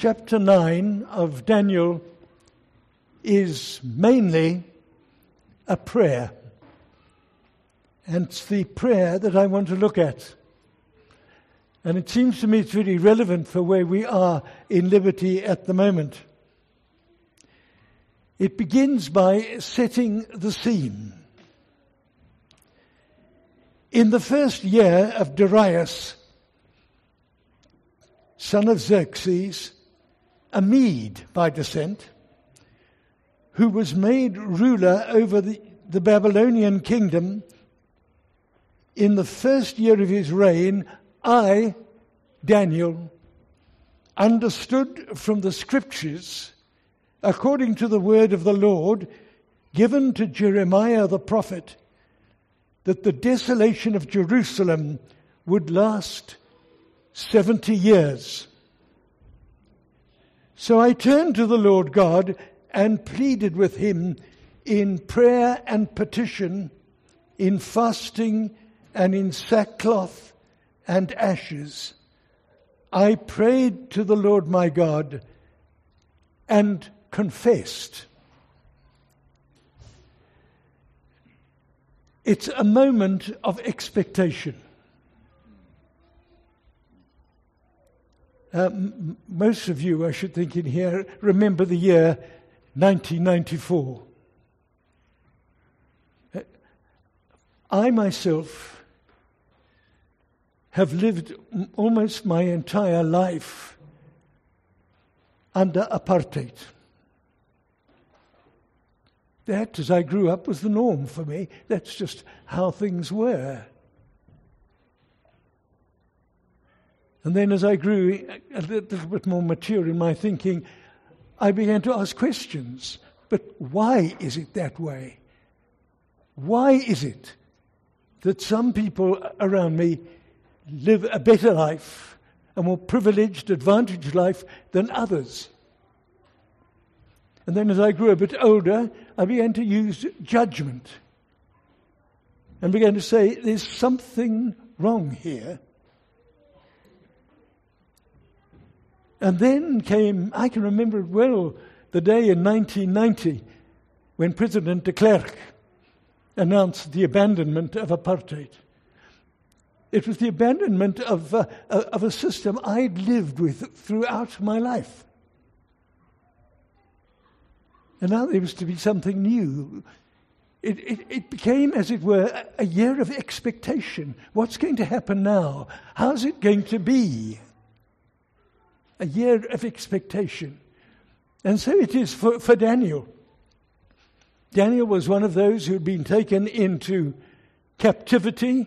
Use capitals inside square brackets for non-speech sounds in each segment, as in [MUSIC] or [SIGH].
chapter 9 of Daniel is mainly a prayer. And it's the prayer that I want to look at. And it seems to me it's really relevant for where we are in liberty at the moment. It begins by setting the scene. In the first year of Darius, son of Xerxes, a Mede by descent, who was made ruler over the, the Babylonian kingdom in the first year of his reign, I, Daniel, understood from the scriptures, according to the word of the Lord given to Jeremiah the prophet, that the desolation of Jerusalem would last 70 years. So I turned to the Lord God and pleaded with him in prayer and petition, in fasting and in sackcloth and ashes. I prayed to the Lord my God and confessed. It's a moment of expectation. Uh, m- most of you, I should think, in here remember the year 1994. Uh, I myself have lived almost my entire life under apartheid. That, as I grew up, was the norm for me. That's just how things were. And then, as I grew a little bit more mature in my thinking, I began to ask questions. But why is it that way? Why is it that some people around me live a better life, a more privileged, advantaged life than others? And then, as I grew a bit older, I began to use judgment and began to say, there's something wrong here. And then came, I can remember it well, the day in 1990 when President de Klerk announced the abandonment of apartheid. It was the abandonment of, uh, of a system I'd lived with throughout my life. And now there was to be something new. It, it, it, became, as it were, a year of expectation. What's going to happen now? How's it going to be? A year of expectation. And so it is for, for Daniel. Daniel was one of those who had been taken into captivity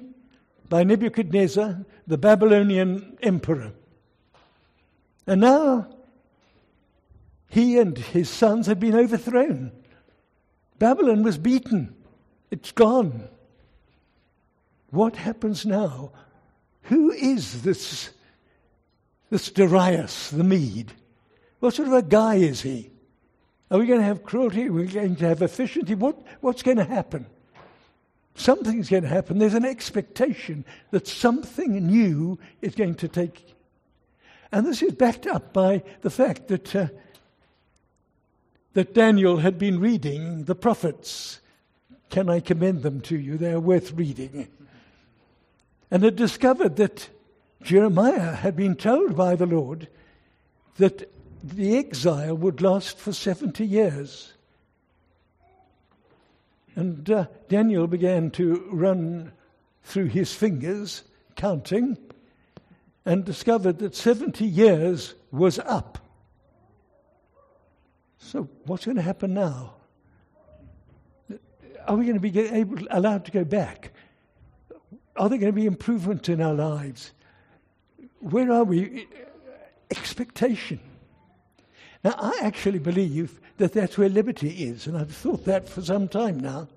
by Nebuchadnezzar, the Babylonian emperor. And now he and his sons had been overthrown. Babylon was beaten, it's gone. What happens now? Who is this this Darius, the Mede. What sort of a guy is he? Are we going to have cruelty? Are we going to have efficiency? What, what's going to happen? Something's going to happen. There's an expectation that something new is going to take. And this is backed up by the fact that, uh, that Daniel had been reading the prophets. Can I commend them to you? They are worth reading. And had discovered that Jeremiah had been told by the Lord that the exile would last for 70 years. And uh, Daniel began to run through his fingers, counting, and discovered that 70 years was up. So, what's going to happen now? Are we going to be able, allowed to go back? Are there going to be improvements in our lives? Where are we? Expectation. Now, I actually believe that that's where liberty is, and I've thought that for some time now.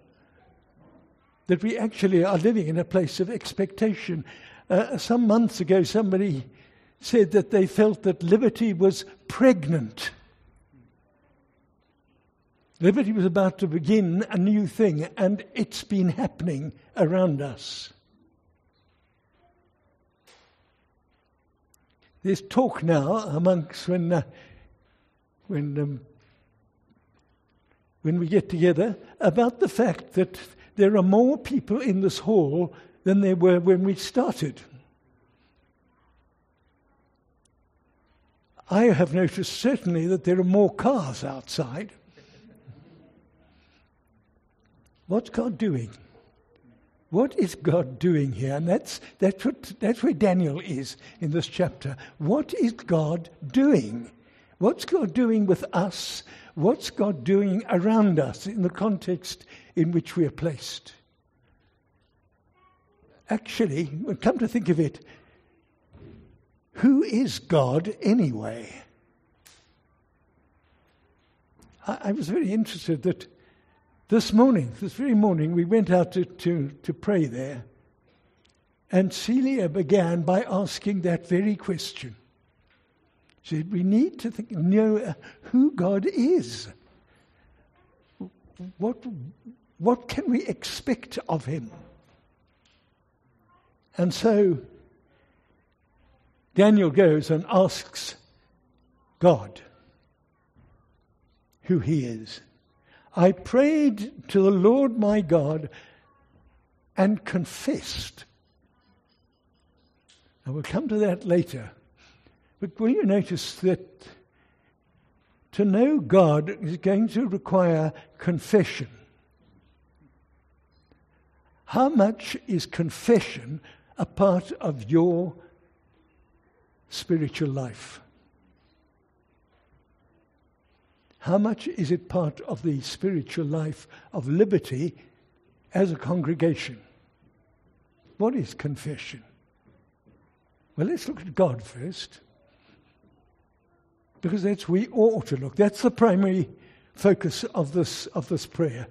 That we actually are living in a place of expectation. Uh, some months ago, somebody said that they felt that liberty was pregnant. Liberty was about to begin a new thing, and it's been happening around us. There's talk now amongst when, uh, when, um, when we get together about the fact that there are more people in this hall than there were when we started. I have noticed certainly that there are more cars outside. What's God doing? What is God doing here? And that's, that's, what, that's where Daniel is in this chapter. What is God doing? What's God doing with us? What's God doing around us in the context in which we are placed? Actually, come to think of it, who is God anyway? I, I was very interested that this morning, this very morning, we went out to, to, to pray there. And Celia began by asking that very question. She said, We need to think, know uh, who God is. What, what can we expect of Him? And so Daniel goes and asks God who He is. I prayed to the Lord my God and confessed. And we'll come to that later. But will you notice that to know God is going to require confession? How much is confession a part of your spiritual life? How much is it part of the spiritual life of liberty as a congregation? What is confession? Well, let's look at God first. Because that's we ought to look. That's the primary focus of this, of this prayer.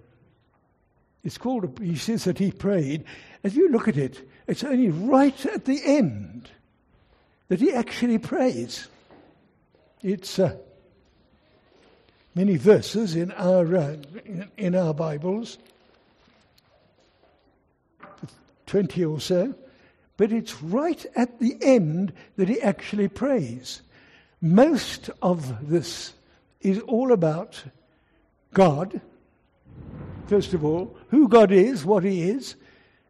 It's called, he says that he prayed. As you look at it, it's only right at the end that he actually prays. It's uh, many verses in our, uh, in our Bibles, 20 or so, but it's right at the end that he actually prays. Most of this is all about God, first of all, who God is, what he is,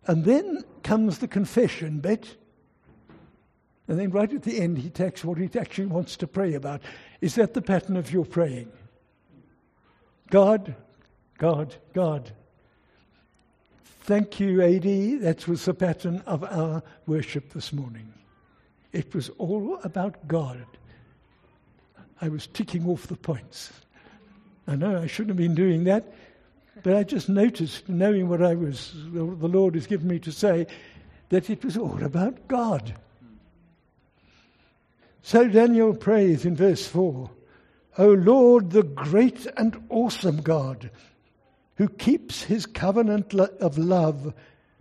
and then comes the confession bit. And then right at the end, he takes what he actually wants to pray about. Is that the pattern of your praying? God, God, God. Thank you, AD. That was the pattern of our worship this morning. It was all about God. I was ticking off the points. I know I shouldn't have been doing that, but I just noticed, knowing what I was, the Lord has given me to say, that it was all about God. So Daniel prays in verse 4 O Lord, the great and awesome God, who keeps his covenant of love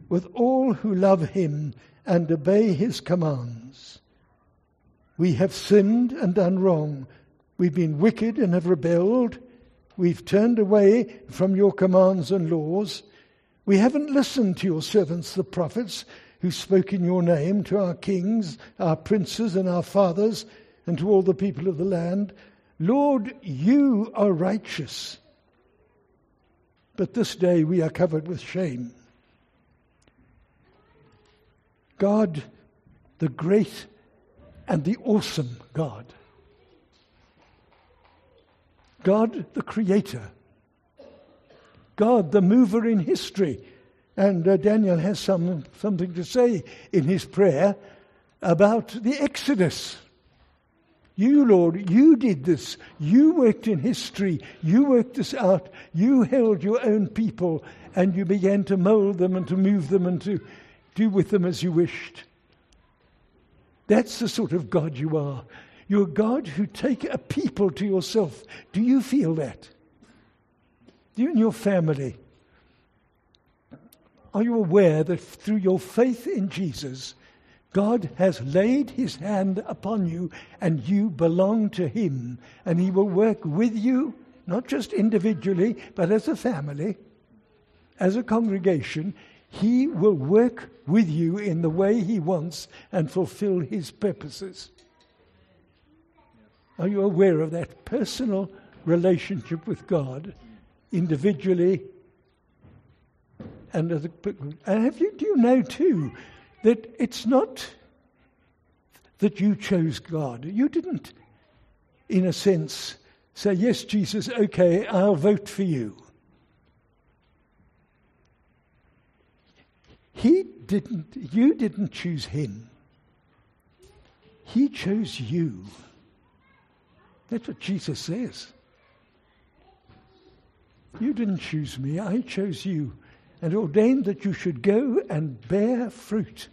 with all who love him and obey his commands. We have sinned and done wrong. We've been wicked and have rebelled. We've turned away from your commands and laws. We haven't listened to your servants, the prophets, who spoke in your name to our kings, our princes, and our fathers, and to all the people of the land. Lord, you are righteous. But this day we are covered with shame. God, the great and the awesome God. God, the creator. God, the mover in history. And uh, Daniel has some, something to say in his prayer about the Exodus. You, Lord, you did this. You worked in history. You worked this out. You held your own people and you began to mold them and to move them and to do with them as you wished. That's the sort of God you are. You're a God who take a people to yourself. Do you feel that? You and your family. Are you aware that through your faith in Jesus, God has laid his hand upon you and you belong to him. And he will work with you, not just individually, but as a family, as a congregation. He will work with you in the way he wants and fulfill his purposes. Are you aware of that personal relationship with God, individually and as a and have you do you know too that it's not that you chose God. You didn't, in a sense, say, Yes, Jesus, okay, I'll vote for you. He didn't, you didn't choose him. He chose you. That's what Jesus says. You didn't choose me, I chose you and ordained that you should go and bear fruit.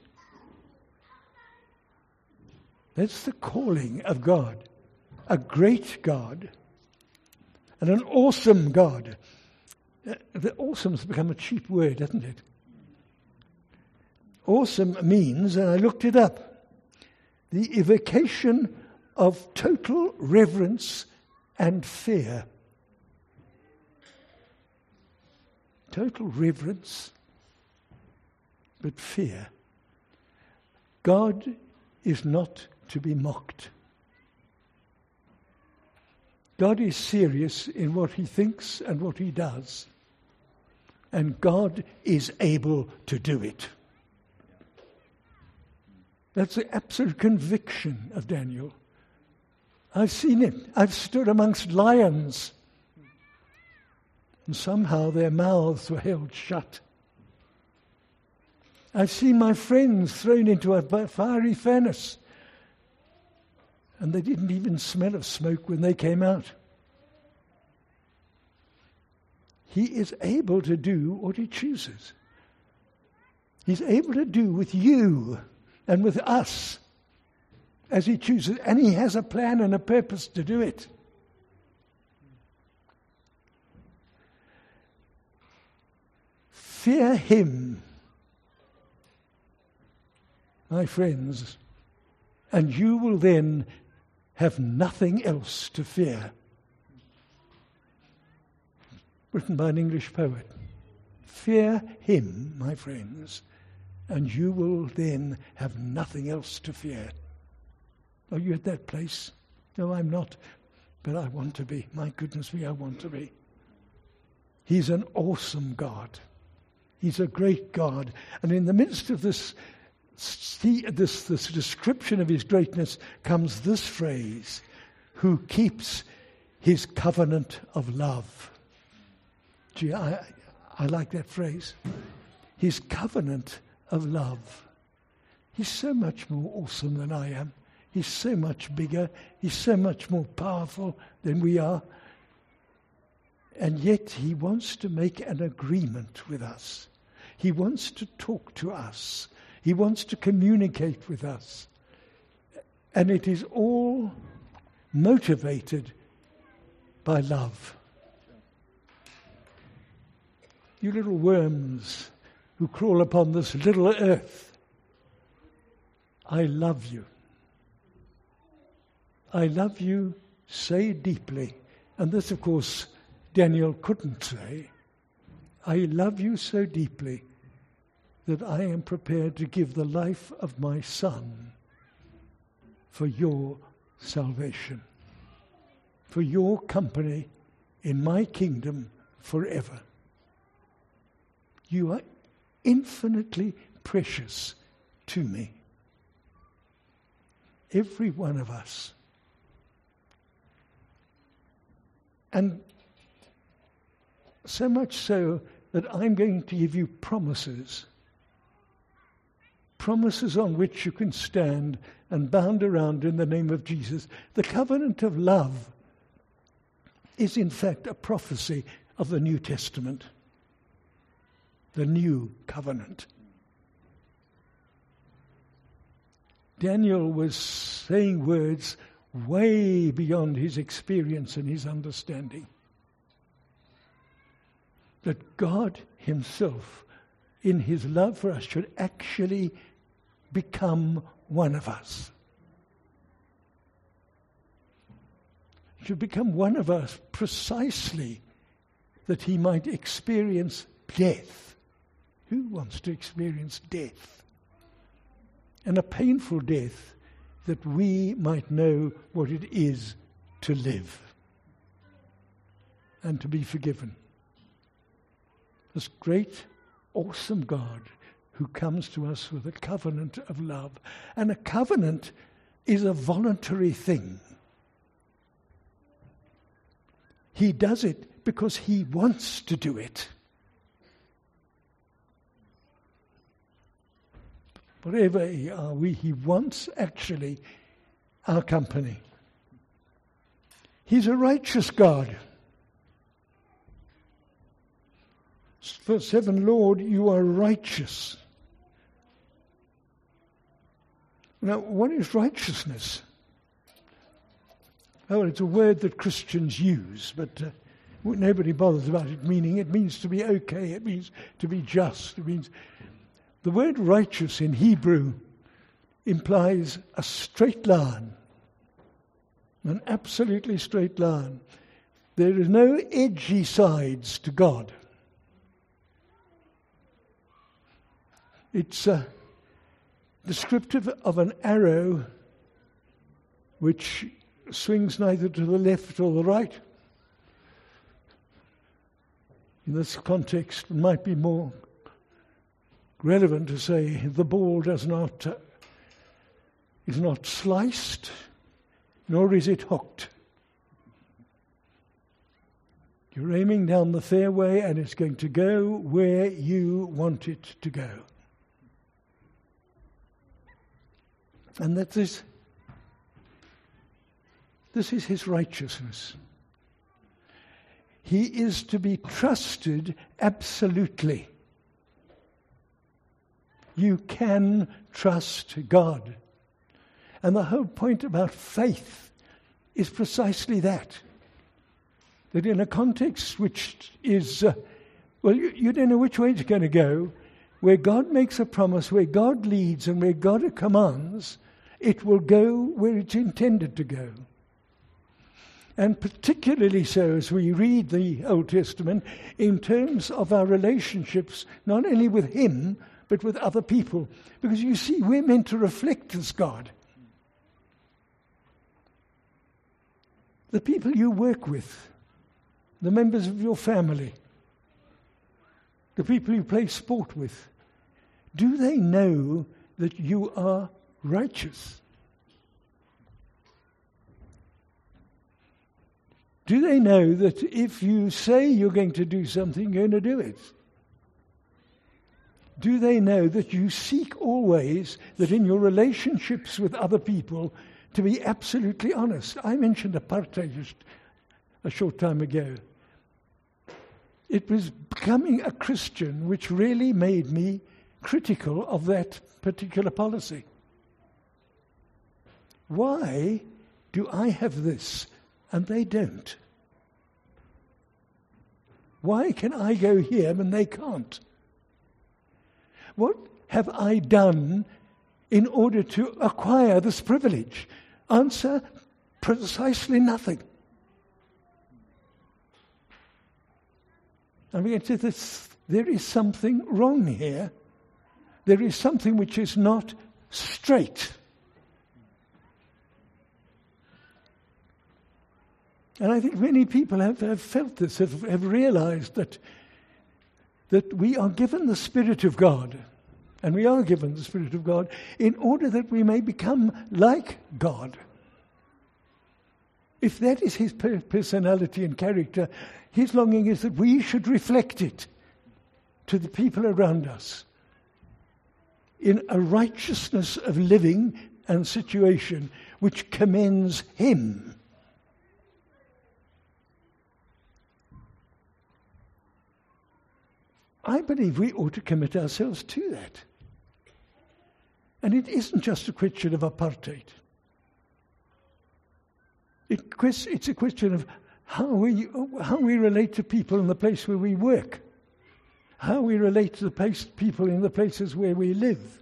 That's the calling of God. A great God and an awesome God. Uh, the awesome's become a cheap word, hasn't it? Awesome means, and I looked it up, the evocation of total reverence and fear. Total reverence, but fear. God is not to be mocked. God is serious in what he thinks and what he does. And God is able to do it. That's the absolute conviction of Daniel. I've seen it. I've stood amongst lions. And somehow their mouths were held shut. I've seen my friends thrown into a fiery furnace and they didn't even smell of smoke when they came out. He is able to do what he chooses. He's able to do with you and with us as he chooses, and he has a plan and a purpose to do it. Fear him, my friends, and you will then have nothing else to fear. Written by an English poet. Fear him, my friends, and you will then have nothing else to fear. Are you at that place? No, I'm not, but I want to be. My goodness me, I want to be. He's an awesome God. He's a great God. And in the midst of this see this, this description of his greatness comes this phrase who keeps his covenant of love. Gee, I, I like that phrase. His covenant of love. He's so much more awesome than I am. He's so much bigger. He's so much more powerful than we are. And yet, he wants to make an agreement with us. He wants to talk to us. He wants to communicate with us. And it is all motivated by love. You little worms who crawl upon this little earth, I love you. I love you so deeply. And this, of course, Daniel couldn't say. I love you so deeply that I am prepared to give the life of my son for your salvation, for your company in my kingdom forever. You are infinitely precious to me. Every one of us. And so much so that I'm going to give you promises promises on which you can stand and bound around in the name of Jesus. The covenant of love is, in fact, a prophecy of the New Testament, the new covenant. Daniel was saying words way beyond his experience and his understanding. That God Himself, in His love for us, should actually become one of us. To become one of us precisely that he might experience death. Who wants to experience death? And a painful death that we might know what it is to live and to be forgiven. This great, awesome God who comes to us with a covenant of love. And a covenant is a voluntary thing. He does it because he wants to do it. Whatever are we, he wants actually our company. He's a righteous God. Verse 7 Lord, you are righteous. Now, what is righteousness? Oh, it's a word that Christians use, but uh, nobody bothers about it meaning. It means to be okay, it means to be just. It means the word righteous in Hebrew implies a straight line, an absolutely straight line. There is no edgy sides to God. It's uh, descriptive of an arrow which swings neither to the left or the right. In this context, it might be more relevant to say the ball does not uh, is not sliced, nor is it hooked. You're aiming down the fairway, and it's going to go where you want it to go. And that this, this is his righteousness. He is to be trusted absolutely. You can trust God. And the whole point about faith is precisely that. That in a context which is, uh, well, you, you don't know which way it's going to go, where God makes a promise, where God leads, and where God commands, it will go where it's intended to go. And particularly so as we read the Old Testament in terms of our relationships, not only with Him, but with other people. Because you see, we're meant to reflect this God. The people you work with, the members of your family, the people you play sport with, do they know that you are righteous? Do they know that if you say you're going to do something, you're going to do it? Do they know that you seek always that in your relationships with other people to be absolutely honest? I mentioned apartheid just a short time ago. It was becoming a Christian which really made me critical of that particular policy. Why do I have this and they don't? Why can I go here and they can't? What have I done in order to acquire this privilege? Answer precisely nothing. We get this there is something wrong here. There is something which is not straight. And I think many people have, have felt this, have, have realized that, that we are given the Spirit of God, and we are given the Spirit of God, in order that we may become like God. If that is his personality and character, his longing is that we should reflect it to the people around us in a righteousness of living and situation which commends him I believe we ought to commit ourselves to that. And it isn't just a question of apartheid. It, it's a question of how we, how we relate to people in the place where we work, how we relate to the place, people in the places where we live.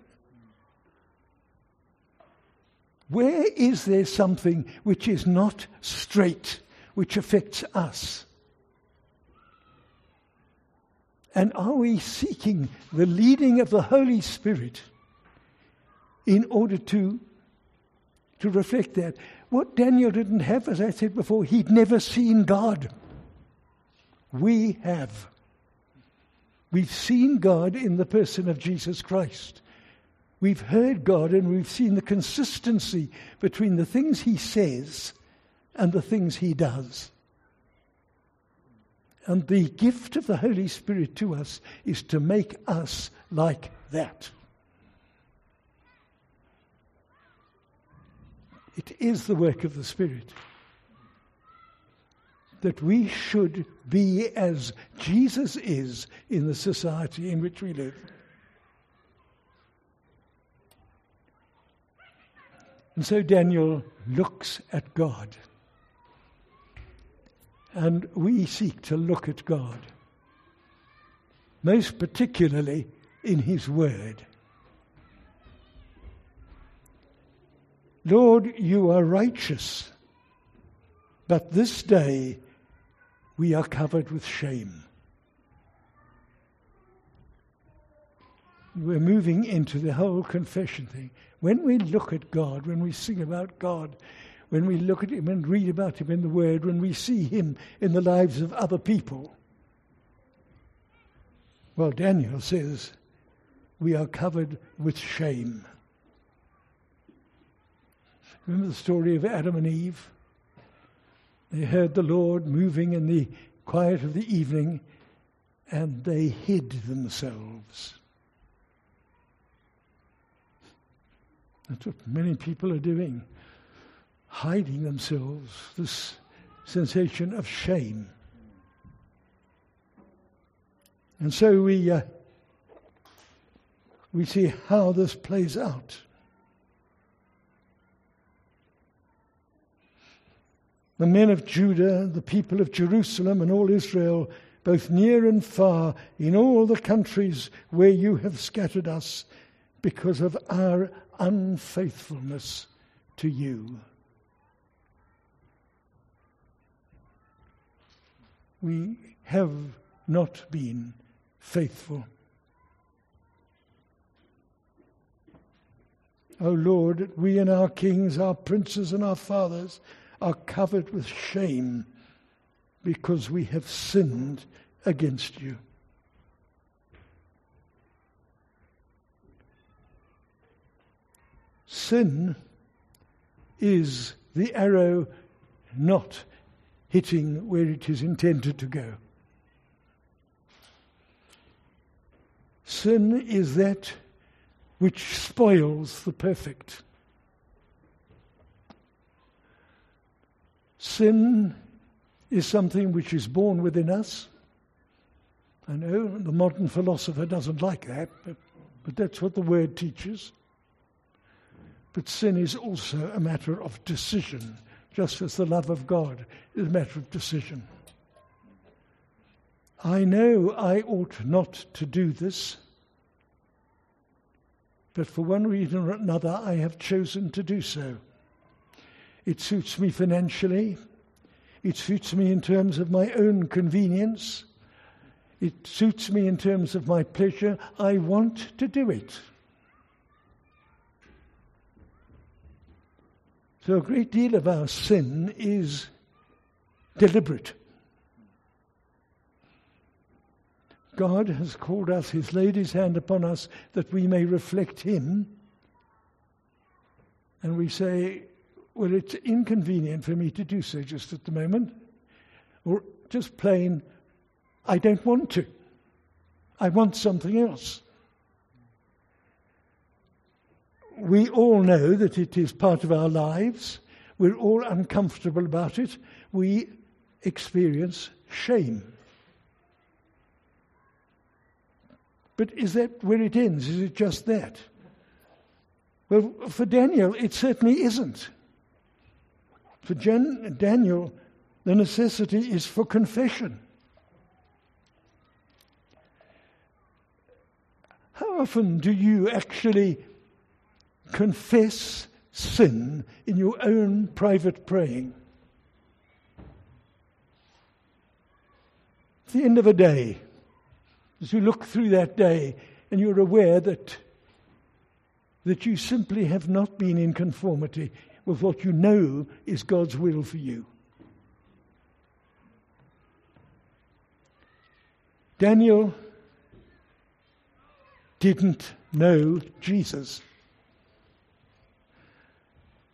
Where is there something which is not straight, which affects us? And are we seeking the leading of the Holy Spirit in order to to reflect that. What Daniel didn't have, as I said before, he'd never seen God. We have. We've seen God in the person of Jesus Christ. We've heard God and we've seen the consistency between the things He says and the things He does. And the gift of the Holy Spirit to us is to make us like that. It is the work of the Spirit that we should be as Jesus is in the society in which we live. And so Daniel looks at God. And we seek to look at God, most particularly in His Word. Lord, you are righteous, but this day we are covered with shame. We're moving into the whole confession thing. When we look at God, when we sing about God, when we look at Him and read about Him in the Word, when we see Him in the lives of other people, well, Daniel says, we are covered with shame. Remember the story of Adam and Eve? They heard the Lord moving in the quiet of the evening and they hid themselves. That's what many people are doing, hiding themselves, this sensation of shame. And so we, uh, we see how this plays out. the men of Judah, the people of Jerusalem, and all Israel, both near and far, in all the countries where you have scattered us, because of our unfaithfulness to you. We have not been faithful. O oh Lord, we and our kings, our princes and our fathers, are covered with shame because we have sinned against you. Sin is the arrow not hitting where it is intended to go. Sin is that which spoils the perfect. Sin is something which is born within us. I know the modern philosopher doesn't like that, but, but that's what the word teaches. But sin is also a matter of decision, just as the love of God is a matter of decision. I know I ought not to do this, but for one reason or another I have chosen to do so. It suits me financially. It suits me in terms of my own convenience. It suits me in terms of my pleasure. I want to do it. So, a great deal of our sin is deliberate. God has called us, He's laid His hand upon us that we may reflect Him. And we say, well, it's inconvenient for me to do so just at the moment. Or just plain, I don't want to. I want something else. We all know that it is part of our lives. We're all uncomfortable about it. We experience shame. But is that where it ends? Is it just that? Well, for Daniel, it certainly isn't. For Daniel, the necessity is for confession. How often do you actually confess sin in your own private praying? At the end of a day, as you look through that day and you're aware that, that you simply have not been in conformity with what you know is God's will for you. Daniel didn't know Jesus.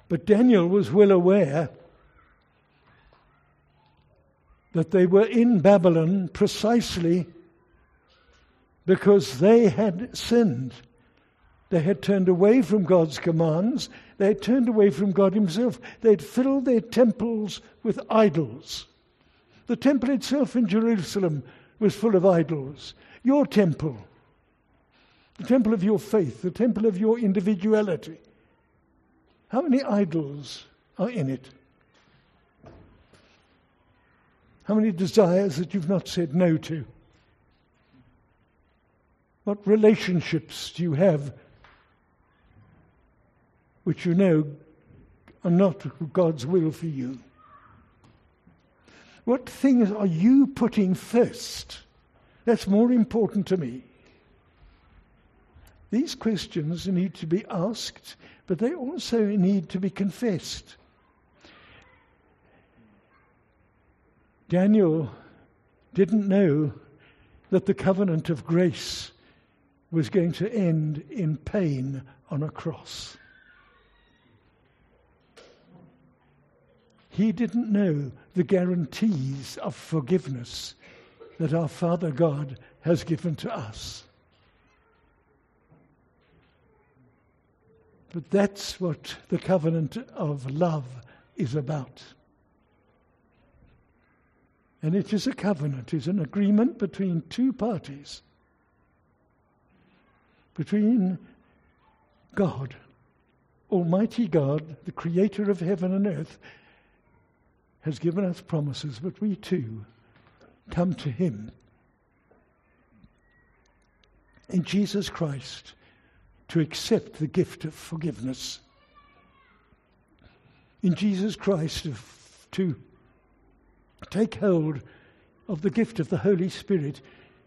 But Daniel was well aware that they were in Babylon precisely because they had sinned. They had turned away from God's commands. They had turned away from God Himself. They had filled their temples with idols. The temple itself in Jerusalem was full of idols. Your temple, the temple of your faith, the temple of your individuality. How many idols are in it? How many desires that you've not said no to? What relationships do you have which you know are not God's will for you? What things are you putting first? That's more important to me. These questions need to be asked, but they also need to be confessed. Daniel didn't know that the covenant of grace was going to end in pain on a cross. He didn't know the guarantees of forgiveness that our Father God has given to us. But that's what the covenant of love is about. And it is a covenant, it's an agreement between two parties between God, Almighty God, the creator of heaven and earth, has given us promises, but we too come to Him in Jesus Christ to accept the gift of forgiveness. In Jesus Christ to take hold of the gift of the Holy Spirit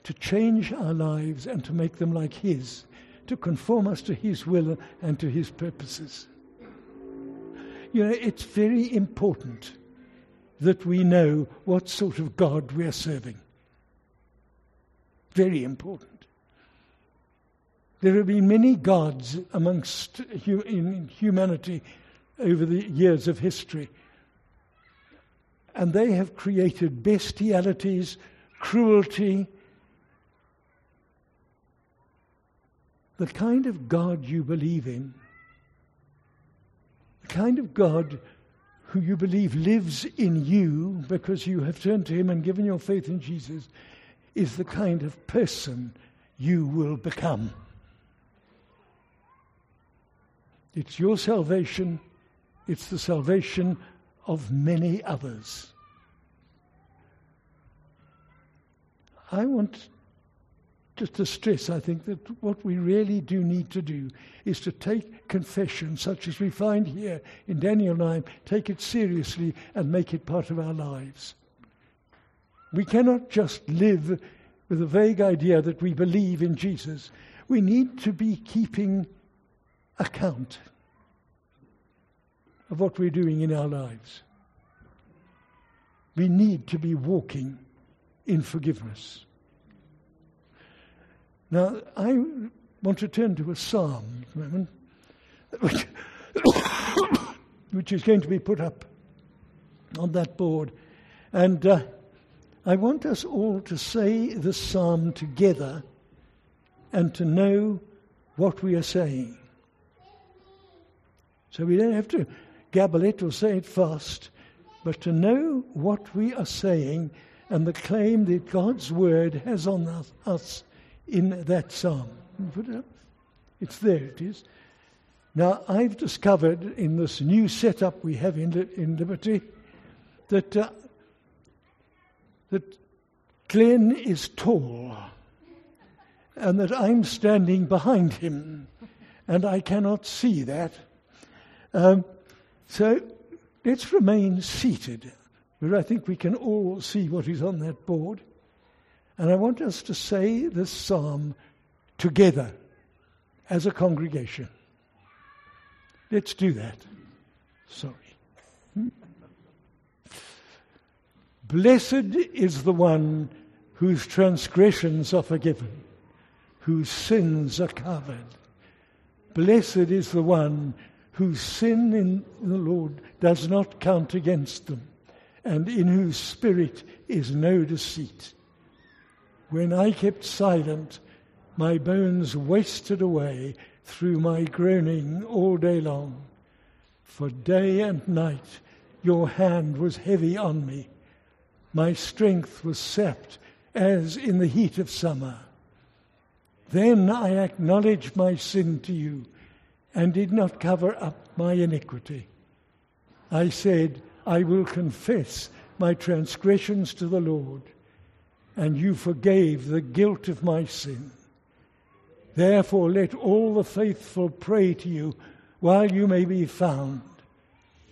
to change our lives and to make them like His to conform us to His will and to His purposes. You know, it's very important that we know what sort of God we are serving. Very important. There have been many gods amongst in humanity over the years of history, and they have created bestialities, cruelty, the kind of God you believe in, the kind of God who you believe lives in you because you have turned to Him and given your faith in Jesus, is the kind of person you will become. It's your salvation, it's the salvation of many others. I want just to stress, I think, that what we really do need to do is to take confession, such as we find here in Daniel 9, take it seriously and make it part of our lives. We cannot just live with a vague idea that we believe in Jesus. We need to be keeping account of what we're doing in our lives. We need to be walking in forgiveness. Now, I want to turn to a psalm at the moment, which, [COUGHS] which is going to be put up on that board. And uh, I want us all to say the psalm together and to know what we are saying. So we don't have to gabble it or say it fast, but to know what we are saying and the claim that God's word has on us, us in that psalm. It. It's there, it is. Now, I've discovered in this new setup we have in, in Liberty that, uh, that Glenn is tall and that I'm standing behind him and I cannot see that. Um, so let's remain seated where I think we can all see what is on that board. And I want us to say this psalm together as a congregation. Let's do that. Sorry. Hmm? Blessed is the one whose transgressions are forgiven, whose sins are covered. Blessed is the one whose sin in the Lord does not count against them, and in whose spirit is no deceit. When I kept silent, my bones wasted away through my groaning all day long. For day and night your hand was heavy on me. My strength was sapped as in the heat of summer. Then I acknowledged my sin to you and did not cover up my iniquity. I said, I will confess my transgressions to the Lord, and you forgave the guilt of my sin. Therefore, let all the faithful pray to you while you may be found.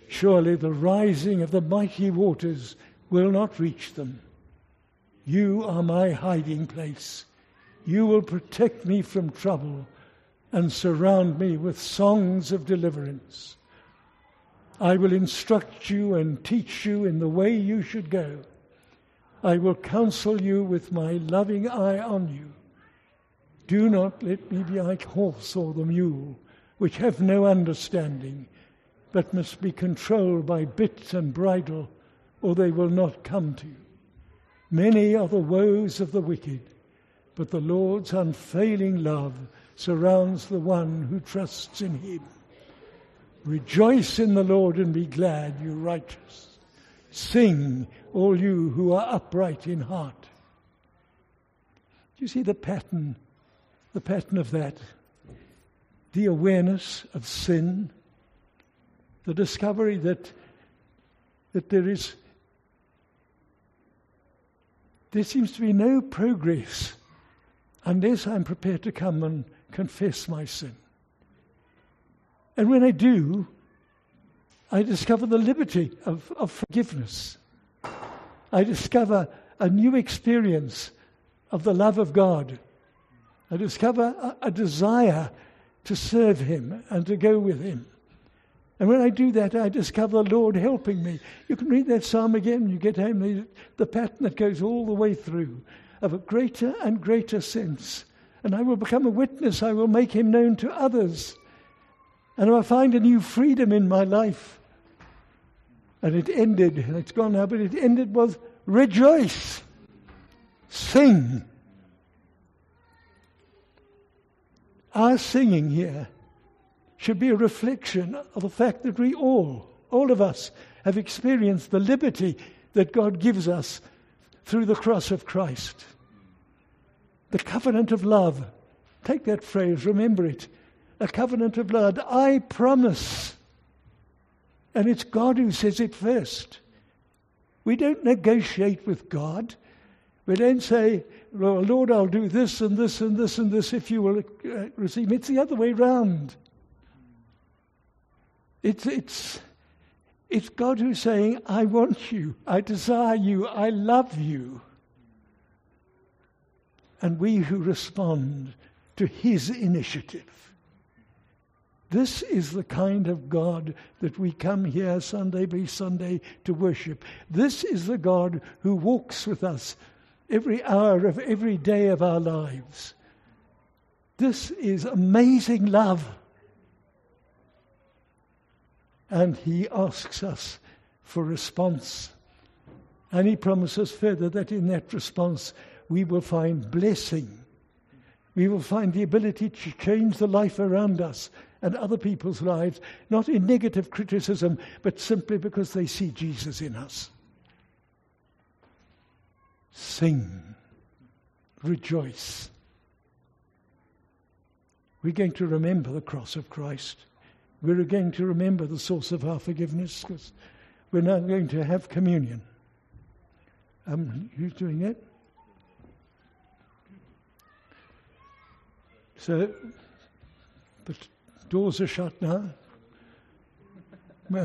Surely the rising of the mighty waters will not reach them. You are my hiding place. You will protect me from trouble and surround me with songs of deliverance. I will instruct you and teach you in the way you should go. I will counsel you with my loving eye on you. Do not let me be like horse or the mule, which have no understanding, but must be controlled by bit and bridle or they will not come to you. Many are the woes of the wicked, but the Lord's unfailing love surrounds the one who trusts in him. Rejoice in the Lord and be glad, you righteous. Sing, all you who are upright in heart. Do you see the pattern, the pattern of that? The awareness of sin, the discovery that, that there is there seems to be no progress unless I'm prepared to come and confess my sin. And when I do, I discover the liberty of, of forgiveness. I discover a new experience of the love of God. I discover a, a desire to serve Him and to go with Him. And when I do that, I discover the Lord helping me. You can read that psalm again, you get home, the, the pattern that goes all the way through of a greater and greater sense. And I will become a witness, I will make him known to others. And I will find a new freedom in my life. And it ended, it's gone now, but it ended with rejoice, sing. Our singing here should be a reflection of the fact that we all, all of us, have experienced the liberty that God gives us through the cross of Christ. The covenant of love. Take that phrase, remember it. A covenant of blood. I promise. And it's God who says it first. We don't negotiate with God. We don't say, Lord, I'll do this and this and this and this if you will uh, receive me. It's the other way round. It's, it's, it's God who's saying, I want you, I desire you, I love you. And we who respond to his initiative. This is the kind of God that we come here Sunday by Sunday to worship. This is the God who walks with us every hour of every day of our lives. This is amazing love. And he asks us for response. And he promises further that in that response we will find blessing. We will find the ability to change the life around us and other people's lives, not in negative criticism, but simply because they see Jesus in us. Sing, rejoice. We're going to remember the cross of Christ we're going to remember the source of our forgiveness because we're now going to have communion. Um, who's doing that? So the doors are shut now. [LAUGHS]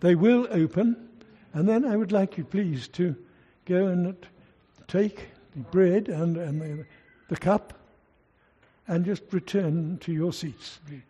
they will open, and then I would like you, please, to go and take the bread and, and the, the cup and just return to your seats, please.